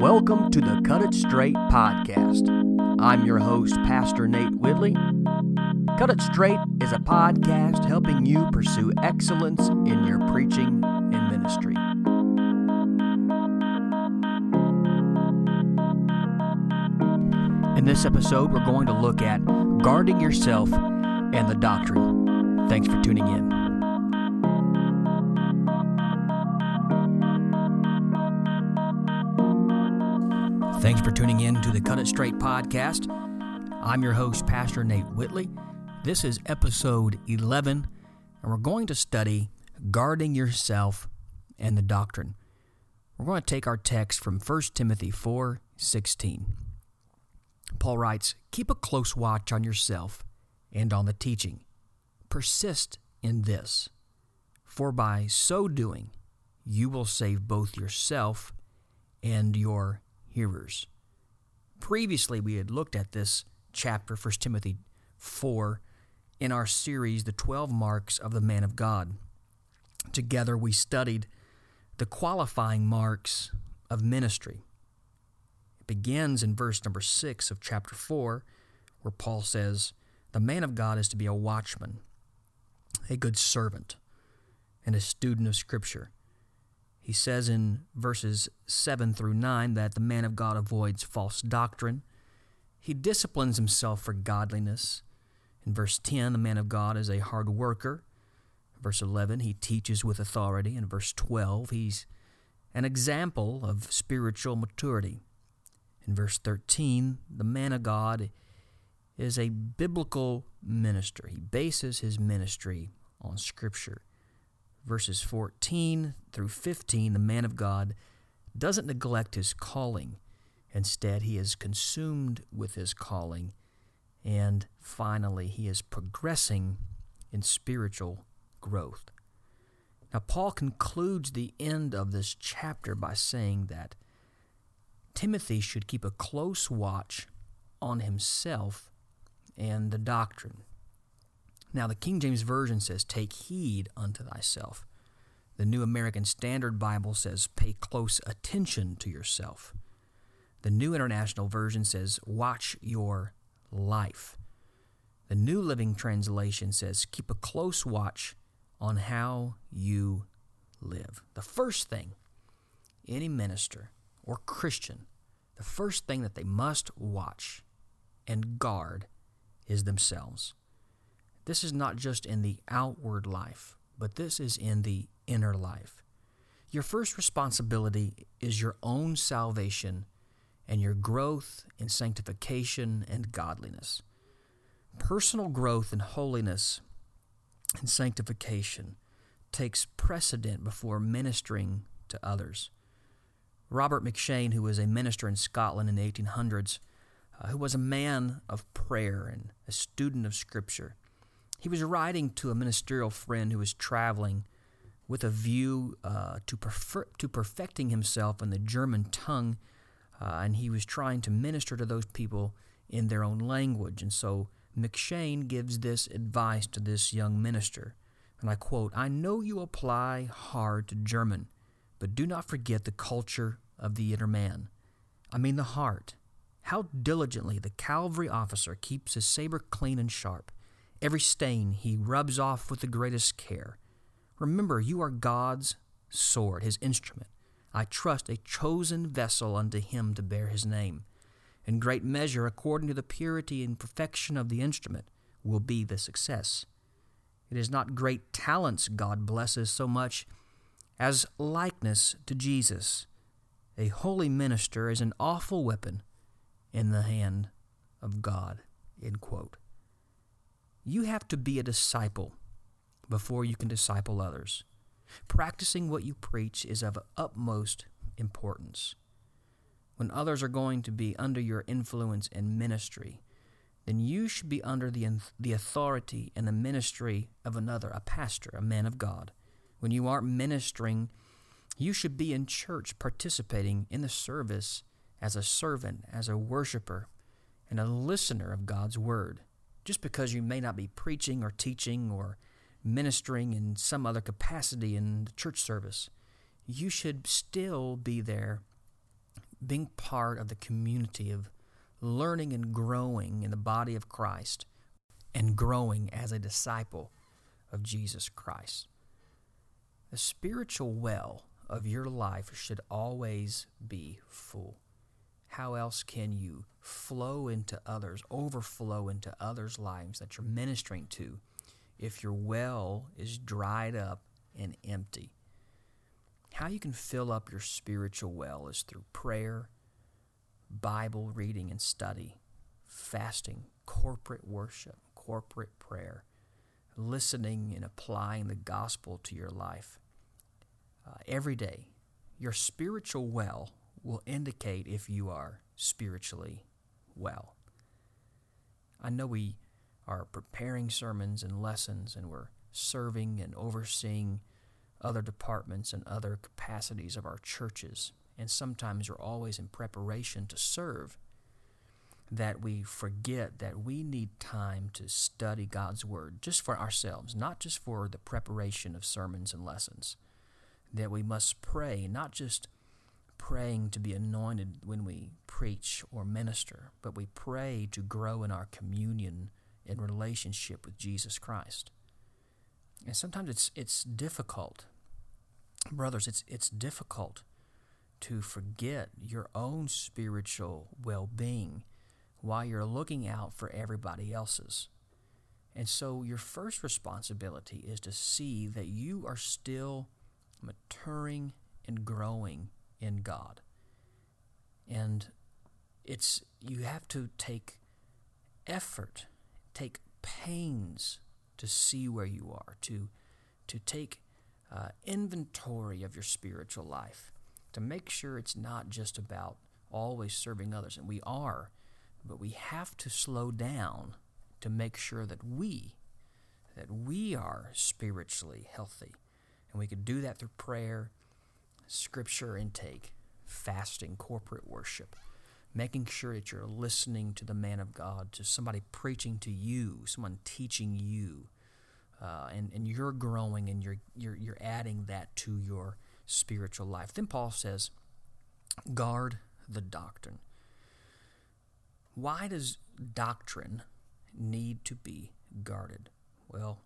Welcome to the Cut It Straight podcast. I'm your host, Pastor Nate Whitley. Cut It Straight is a podcast helping you pursue excellence in your preaching and ministry. In this episode, we're going to look at guarding yourself and the doctrine. Thanks for tuning in. Thanks for tuning in to the Cut It Straight podcast. I'm your host, Pastor Nate Whitley. This is episode 11, and we're going to study guarding yourself and the doctrine. We're going to take our text from 1 Timothy 4 16. Paul writes, Keep a close watch on yourself and on the teaching. Persist in this, for by so doing, you will save both yourself and your hearers. Previously, we had looked at this chapter, 1 Timothy 4, in our series, The 12 Marks of the Man of God. Together, we studied the qualifying marks of ministry. It begins in verse number 6 of chapter 4, where Paul says, The man of God is to be a watchman, a good servant, and a student of Scripture he says in verses 7 through 9 that the man of God avoids false doctrine. He disciplines himself for godliness. In verse 10, the man of God is a hard worker. Verse 11, he teaches with authority. In verse 12, he's an example of spiritual maturity. In verse 13, the man of God is a biblical minister. He bases his ministry on Scripture verses 14 through 15, the man of God doesn't neglect his calling. Instead, he is consumed with his calling. And finally, he is progressing in spiritual growth. Now, Paul concludes the end of this chapter by saying that Timothy should keep a close watch on himself and the doctrine. Now, the King James Version says, Take heed unto thyself. The New American Standard Bible says, Pay close attention to yourself. The New International Version says, Watch your life. The New Living Translation says, Keep a close watch on how you live. The first thing any minister or Christian, the first thing that they must watch and guard is themselves. This is not just in the outward life, but this is in the inner life. Your first responsibility is your own salvation and your growth in sanctification and godliness. Personal growth in holiness and sanctification takes precedent before ministering to others. Robert McCheyne, who was a minister in Scotland in the 1800s, uh, who was a man of prayer and a student of Scripture, he was writing to a ministerial friend who was traveling with a view uh, to, prefer- to perfecting himself in the German tongue, uh, and he was trying to minister to those people in their own language. And so McCheyne gives this advice to this young minister, and I quote, I know you apply hard to German, but do not forget the culture of the inner man. I mean the heart. How diligently the cavalry officer keeps his saber clean and sharp Every stain he rubs off with the greatest care. Remember, you are God's sword, his instrument. I trust a chosen vessel unto him to bear his name. In great measure, according to the purity and perfection of the instrument, will be the success. It is not great talents God blesses so much as likeness to Jesus. A holy minister is an awful weapon in the hand of God. End quote. You have to be a disciple before you can disciple others. Practicing what you preach is of utmost importance. When others are going to be under your influence and ministry, then you should be under the, the authority and the ministry of another, a pastor, a man of God. When you aren't ministering, you should be in church participating in the service as a servant, as a worshiper, and a listener of God's word just because you may not be preaching or teaching or ministering in some other capacity in the church service, you should still be there being part of the community of learning and growing in the body of Christ and growing as a disciple of Jesus Christ. The spiritual well of your life should always be full. How else can you flow into others, overflow into others' lives that you're ministering to if your well is dried up and empty? How you can fill up your spiritual well is through prayer, Bible reading and study, fasting, corporate worship, corporate prayer, listening and applying the gospel to your life. Uh, every day, your spiritual well will indicate if you are spiritually well. I know we are preparing sermons and lessons and we're serving and overseeing other departments and other capacities of our churches. And sometimes we're always in preparation to serve that we forget that we need time to study God's Word just for ourselves, not just for the preparation of sermons and lessons. That we must pray, not just praying to be anointed when we preach or minister, but we pray to grow in our communion and relationship with Jesus Christ. And sometimes it's it's difficult. Brothers, it's it's difficult to forget your own spiritual well-being while you're looking out for everybody else's. And so your first responsibility is to see that you are still maturing and growing in God. And it's you have to take effort, take pains to see where you are, to to take uh, inventory of your spiritual life, to make sure it's not just about always serving others, and we are but we have to slow down to make sure that we that we are spiritually healthy. And we can do that through prayer, scripture intake, fasting, corporate worship, making sure that you're listening to the man of God, to somebody preaching to you, someone teaching you, uh, and, and you're growing and you're, you're, you're adding that to your spiritual life. Then Paul says, guard the doctrine. Why does doctrine need to be guarded? Well,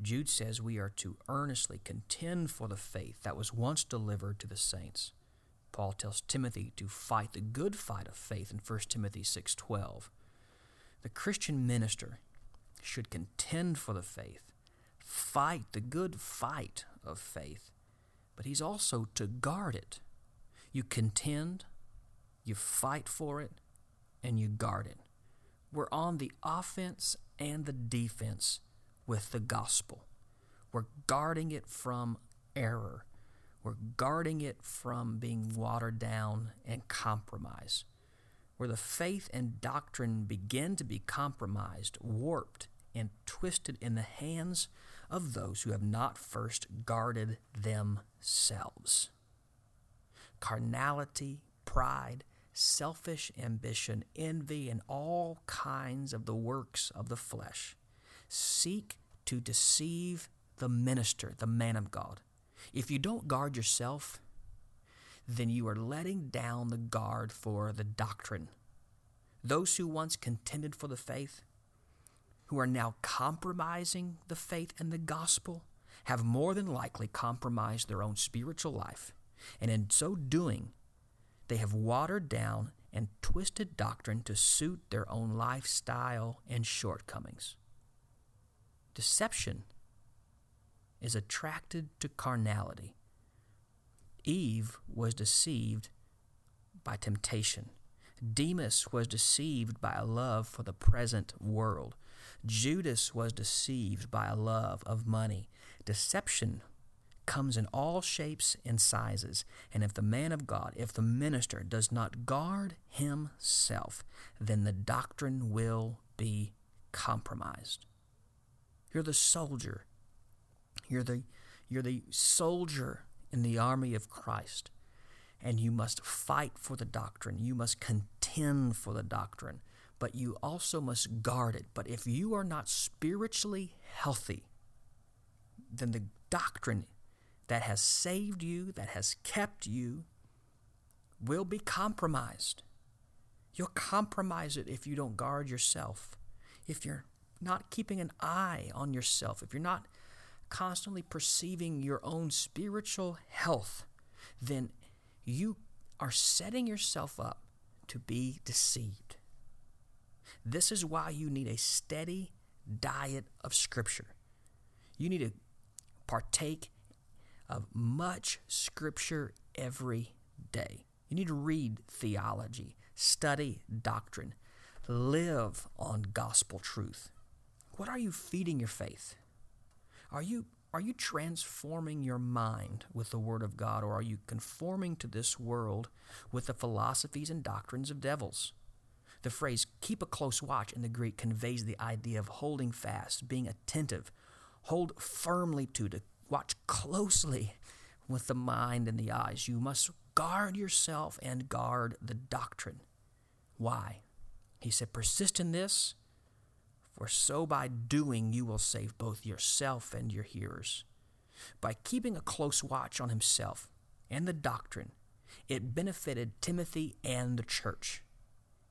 Jude says we are to earnestly contend for the faith that was once delivered to the saints. Paul tells Timothy to fight the good fight of faith in 1 Timothy 6:12. The Christian minister should contend for the faith, fight the good fight of faith, but he's also to guard it. You contend, you fight for it, and you guard it. We're on the offense and the defense with the gospel. We're guarding it from error. We're guarding it from being watered down and compromised. Where the faith and doctrine begin to be compromised, warped, and twisted in the hands of those who have not first guarded themselves. Carnality, pride, selfish ambition, envy, and all kinds of the works of the flesh seek to deceive the minister, the man of God. If you don't guard yourself, then you are letting down the guard for the doctrine. Those who once contended for the faith, who are now compromising the faith and the gospel, have more than likely compromised their own spiritual life, and in so doing, they have watered down and twisted doctrine to suit their own lifestyle and shortcomings. Deception is attracted to carnality. Eve was deceived by temptation. Demas was deceived by a love for the present world. Judas was deceived by a love of money. Deception comes in all shapes and sizes. And if the man of God, if the minister does not guard himself, then the doctrine will be compromised. You're the soldier. You're the, you're the soldier in the army of Christ. And you must fight for the doctrine. You must contend for the doctrine. But you also must guard it. But if you are not spiritually healthy, then the doctrine that has saved you, that has kept you, will be compromised. You'll compromise it if you don't guard yourself, if you're not keeping an eye on yourself, if you're not constantly perceiving your own spiritual health, then you are setting yourself up to be deceived. This is why you need a steady diet of Scripture. You need to partake of much Scripture every day. You need to read theology, study doctrine, live on gospel truth. What are you feeding your faith? Are you are you transforming your mind with the Word of God, or are you conforming to this world with the philosophies and doctrines of devils? The phrase keep a close watch in the Greek conveys the idea of holding fast, being attentive, hold firmly to, to watch closely with the mind and the eyes. You must guard yourself and guard the doctrine. Why? He said, persist in this for so by doing you will save both yourself and your hearers. By keeping a close watch on himself and the doctrine, it benefited Timothy and the church.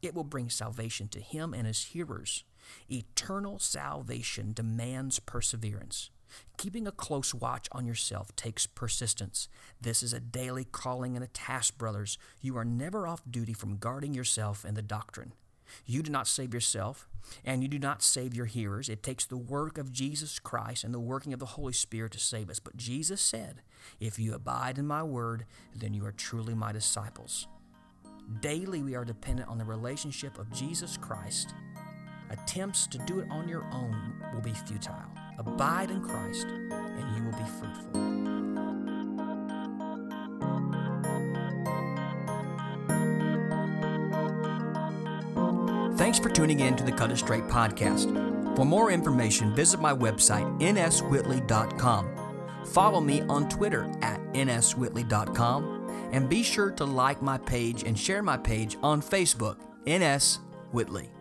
It will bring salvation to him and his hearers. Eternal salvation demands perseverance. Keeping a close watch on yourself takes persistence. This is a daily calling and a task, brothers. You are never off duty from guarding yourself and the doctrine. You do not save yourself, and you do not save your hearers. It takes the work of Jesus Christ and the working of the Holy Spirit to save us. But Jesus said, If you abide in my word, then you are truly my disciples. Daily, we are dependent on the relationship of Jesus Christ. Attempts to do it on your own will be futile. Abide in Christ, and you will be fruitful. Thanks for tuning in to the Cut It Straight podcast. For more information, visit my website, nswhitley.com. Follow me on Twitter at nswhitley.com. And be sure to like my page and share my page on Facebook, NS Whitley.